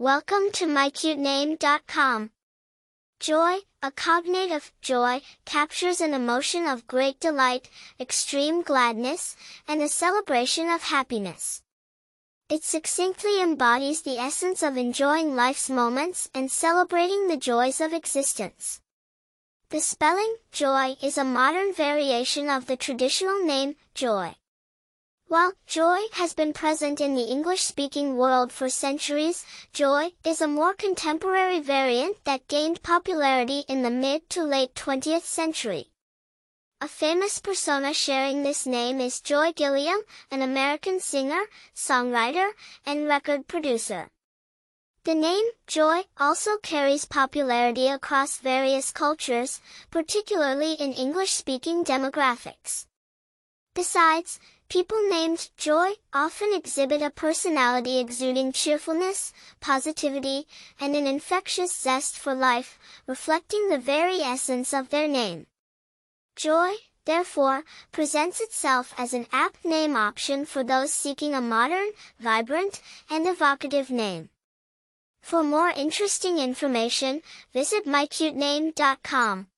Welcome to mycutename.com. Joi, a cognate of joy, captures an emotion of great delight, extreme gladness, and a celebration of happiness. It succinctly embodies the essence of enjoying life's moments and celebrating the joys of existence. The spelling, Joi, is a modern variation of the traditional name, joy. While joy has been present in the English-speaking world for centuries, Joi is a more contemporary variant that gained popularity in the mid to late 20th century. A famous persona sharing this name is Joi Gilliam, an American singer, songwriter, and record producer. The name, Joi, also carries popularity across various cultures, particularly in English-speaking demographics. Besides, People named Joi often exhibit a personality exuding cheerfulness, positivity, and an infectious zest for life, reflecting the very essence of their name. Joi, therefore, presents itself as an apt name option for those seeking a modern, vibrant, and evocative name. For more interesting information, visit mycutename.com.